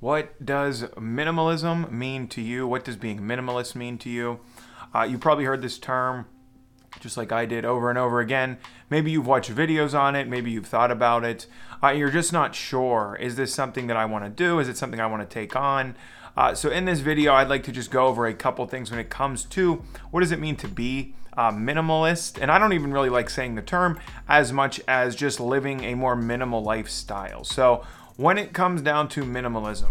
What does minimalism mean to you? What does being minimalist mean to you? Uh, you probably heard this term just like I did over and over again. Maybe you've watched videos on it, maybe you've thought about it. Uh, you're just not sure. Is this something that I want to do? Is it something I want to take on? Uh, so, in this video, I'd like to just go over a couple things when it comes to what does it mean to be uh, minimalist. And I don't even really like saying the term as much as just living a more minimal lifestyle. So, when it comes down to minimalism,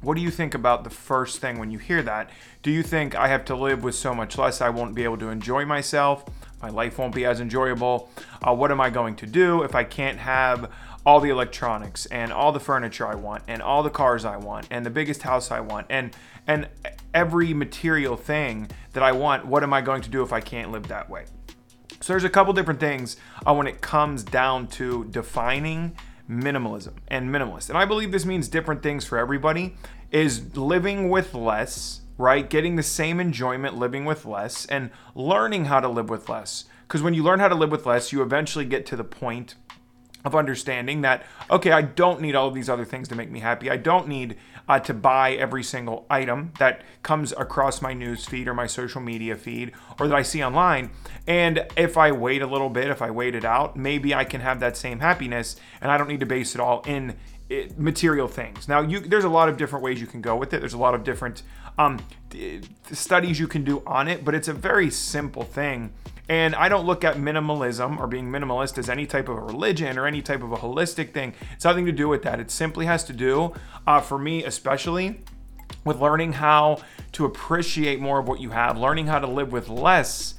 what do you think about the first thing when you hear that? Do you think I have to live with so much less I won't be able to enjoy myself? My life won't be as enjoyable. Uh, what am I going to do if I can't have all the electronics and all the furniture I want and all the cars I want and the biggest house I want and and every material thing that I want? What am I going to do if I can't live that way? So there's a couple different things uh, when it comes down to defining minimalism and minimalist. And I believe this means different things for everybody is living with less, right? Getting the same enjoyment living with less and learning how to live with less. Because when you learn how to live with less, you eventually get to the point of understanding that okay i don't need all of these other things to make me happy. I don't need uh, to buy every single item that comes across my news feed or my social media feed or that i see online. And if i wait a little bit if i wait it out maybe i can have that same happiness and i don't need to base it all in it, eh, material things. Now you there's a lot of different ways you can go with it. There's a lot of different um, studies you can do on it but it's a very simple thing and I don't look at minimalism or being minimalist as any type of a religion or any type of a holistic thing. It's nothing to do with that. It simply has to do, uh, for me especially, with learning how to appreciate more of what you have, learning how to live with less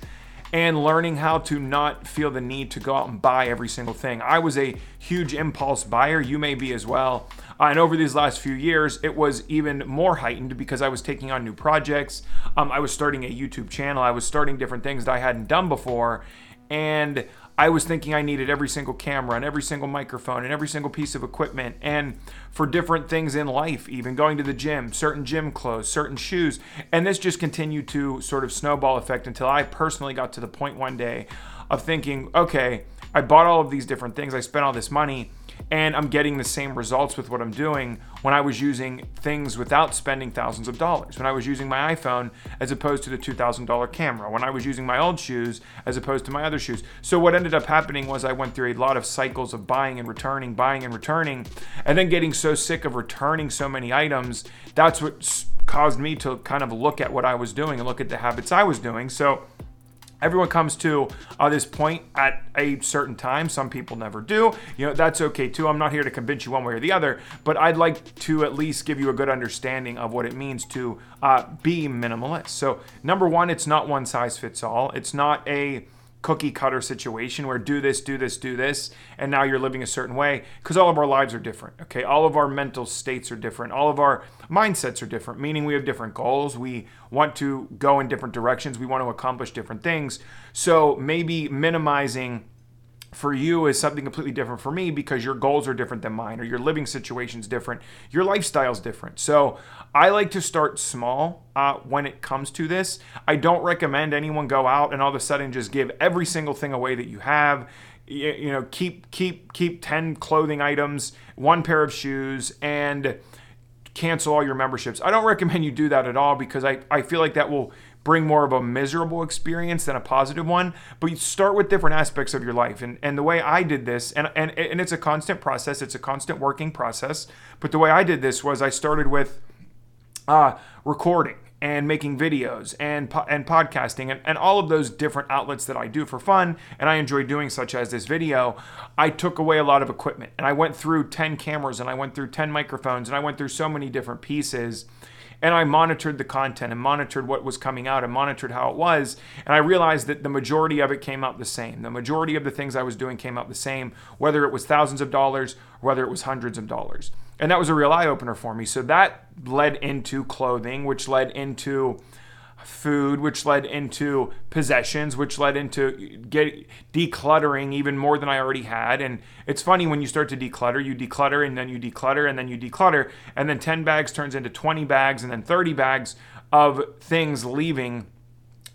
and learning how to not feel the need to go out and buy every single thing. I was a huge impulse buyer. You may be as well. Uh, and over these last few years, it was even more heightened because I was taking on new projects. Um, I was starting a YouTube channel. I was starting different things that I hadn't done before. And I was thinking I needed every single camera and every single microphone and every single piece of equipment and for different things in life, even going to the gym, certain gym clothes, certain shoes. And this just continued to sort of snowball effect until I personally got to the point one day of thinking, okay, I bought all of these different things, I spent all this money and I'm getting the same results with what I'm doing when I was using things without spending thousands of dollars. When I was using my iPhone as opposed to the $2,000 camera. When I was using my old shoes as opposed to my other shoes. So what ended up happening was I went through a lot of cycles of buying and returning, buying and returning, and then getting so sick of returning so many items. That's what caused me to kind of look at what I was doing and look at the habits I was doing. So everyone comes to uh, this point at a certain time. Some people never do. You know, that's okay too. I'm not here to convince you one way or the other, but I'd like to at least give you a good understanding of what it means to uh, be minimalist. So, number one, it's not one size fits all. It's not a cookie cutter situation where do this, do this, do this, and now you're living a certain way because all of our lives are different. Okay. All of our mental states are different. All of our mindsets are different, meaning we have different goals. We want to go in different directions. We want to accomplish different things. So maybe minimizing for you is something completely different for me because your goals are different than mine or your living situation's different. Your lifestyle's different. So i like to start small uh, when it comes to this. I don't recommend anyone go out and all of a sudden just give every single thing away that you have. You, you know keep keep keep 10 clothing items one pair of shoes and cancel all your memberships. I don't recommend you do that at all because i, I feel like that will bring more of a miserable experience than a positive one but you start with different aspects of your life. And, and the way i did this and, and, and it's a constant process it's a constant working process but the way i did this was i started with uh, recording and making videos and and podcasting and, and all of those different outlets that I do for fun and I enjoy doing such as this video. I took away a lot of equipment and I went through 10 cameras and I went through 10 microphones and I went through so many different pieces and I monitored the content and monitored what was coming out and monitored how it was. And I realized that the majority of it came out the same. The majority of the things I was doing came out the same, whether it was thousands of dollars or whether it was hundreds of dollars. And that was a real eye opener for me. So that led into clothing, which led into food, which led into possessions, which led into get decluttering even more than I already had. And it's funny when you start to declutter, you declutter and then you declutter and then you declutter, and then 10 bags turns into 20 bags and then 30 bags of things leaving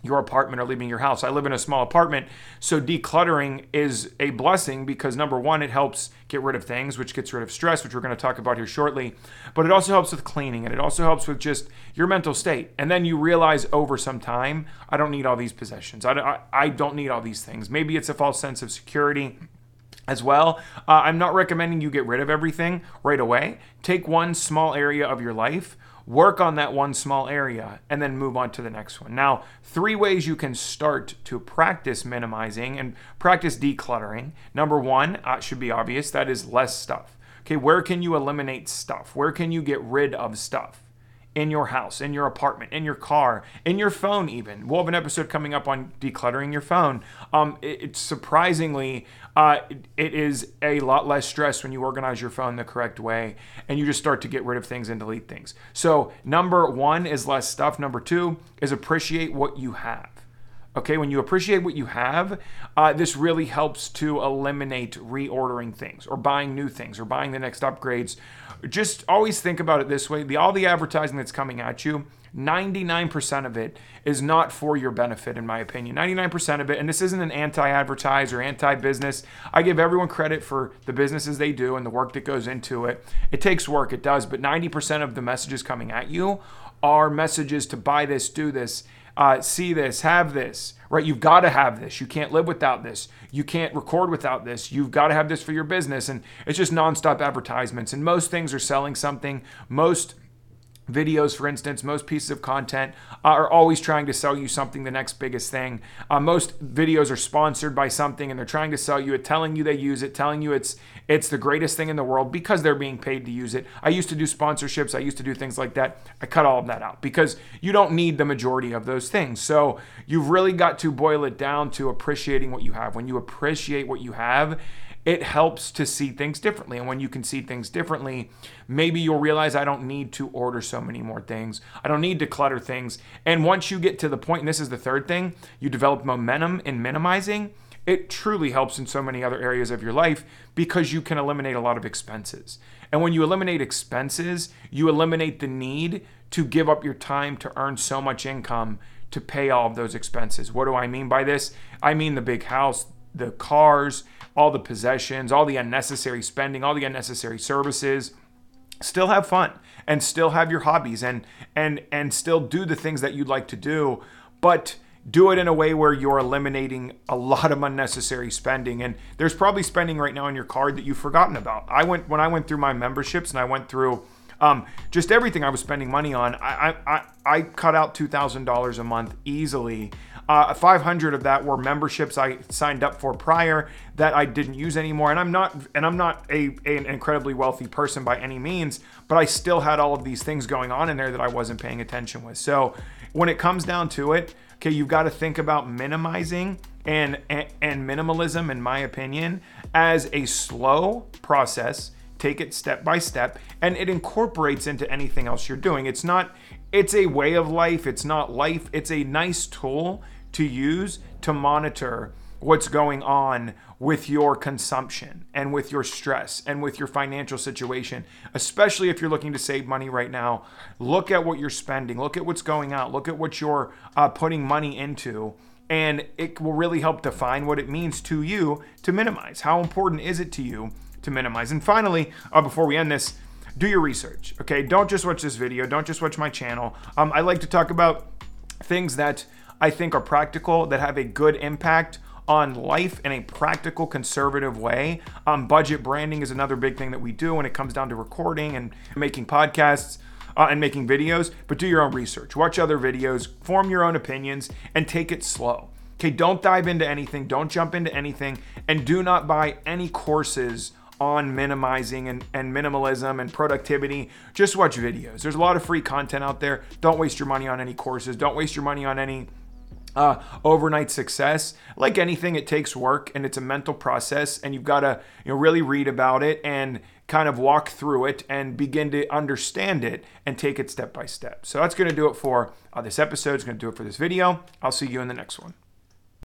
your apartment or leaving your house. I live in a small apartment, so decluttering is a blessing because number one, it helps get rid of things, which gets rid of stress, which we're going to talk about here shortly. But it also helps with cleaning and it also helps with just your mental state. And then you realize over some time, I don't need all these possessions. I, I, I don't need all these things. Maybe it's a false sense of security as well. Uh, I'm not recommending you get rid of everything right away. Take one small area of your life work on that one small area, and then move on to the next one. Now, three ways you can start to practice minimizing and practice decluttering. Number one uh, should be obvious that is less stuff. Okay, where can you eliminate stuff? Where can you get rid of stuff? In your house, in your apartment, in your car, in your phone, even. We'll have an episode coming up on decluttering your phone. Um, it, it's surprisingly, uh, it, it is a lot less stress when you organize your phone the correct way and you just start to get rid of things and delete things. So, number one is less stuff. Number two is appreciate what you have. Okay, when you appreciate what you have, uh, this really helps to eliminate reordering things or buying new things or buying the next upgrades. Just always think about it this way the, all the advertising that's coming at you, 99% of it is not for your benefit, in my opinion. 99% of it, and this isn't an anti advertise or anti business. I give everyone credit for the businesses they do and the work that goes into it. It takes work, it does, but 90% of the messages coming at you are messages to buy this, do this uh, see this, have this, right? You've got to have this. You can't live without this. You can't record without this. You've got to have this for your business. And it's just nonstop advertisements. And most things are selling something. Most videos, for instance, most pieces of content are always trying to sell you something, the next biggest thing. Uh, most videos are sponsored by something and they're trying to sell you it, telling you they use it, telling you it's it's the greatest thing in the world because they're being paid to use it. I used to do sponsorships, I used to do things like that. I cut all of that out because you don't need the majority of those things. So you've really got to boil it down to appreciating what you have. When you appreciate what you have, it helps to see things differently. And when you can see things differently, maybe you'll realize I don't need to order so many more things. I don't need to clutter things. And once you get to the point, and this is the third thing, you develop momentum in minimizing. It truly helps in so many other areas of your life because you can eliminate a lot of expenses. And when you eliminate expenses, you eliminate the need to give up your time to earn so much income to pay all of those expenses. What do I mean by this? I mean the big house, the cars, all the possessions, all the unnecessary spending, all the unnecessary services. Still have fun and still have your hobbies and and and still do the things that you'd like to do, but do it in a way where you're eliminating a lot of unnecessary spending and there's probably spending right now on your card that you've forgotten about i went when i went through my memberships and i went through um, just everything i was spending money on i i, I cut out $2000 a month easily uh, 500 of that were memberships I signed up for prior that I didn't use anymore. And I'm not and I'm not a, a, an incredibly wealthy person by any means, but I still had all of these things going on in there that I wasn't paying attention with. So when it comes down to it, okay, you've got to think about minimizing and, and and minimalism, in my opinion, as a slow process take it step by step and it incorporates into anything else you're doing it's not it's a way of life it's not life it's a nice tool to use to monitor what's going on with your consumption and with your stress and with your financial situation, especially if you're looking to save money right now. Look at what you're spending, look at what's going out, look at what you're uh, putting money into. And it will really help define what it means to you to minimize. How important is it to you to minimize? And finally, uh, before we end this, do your research. Okay, don't just watch this video. Don't just watch my channel. Um, I like to talk about things that I think are practical, that have a good impact on life in a practical, conservative way. Um, budget branding is another big thing that we do when it comes down to recording and making podcasts. Uh, and making videos, but do your own research. Watch other videos, form your own opinions, and take it slow. Okay, don't dive into anything, don't jump into anything, and do not buy any courses on minimizing and, and minimalism and productivity. Just watch videos. There's a lot of free content out there. Don't waste your money on any courses, don't waste your money on any uh, overnight success like anything it takes work and it's a mental process and you've got to you know really read about it and kind of walk through it and begin to understand it and take it step by step so that's going to do it for uh, this episode it's going to do it for this video i'll see you in the next one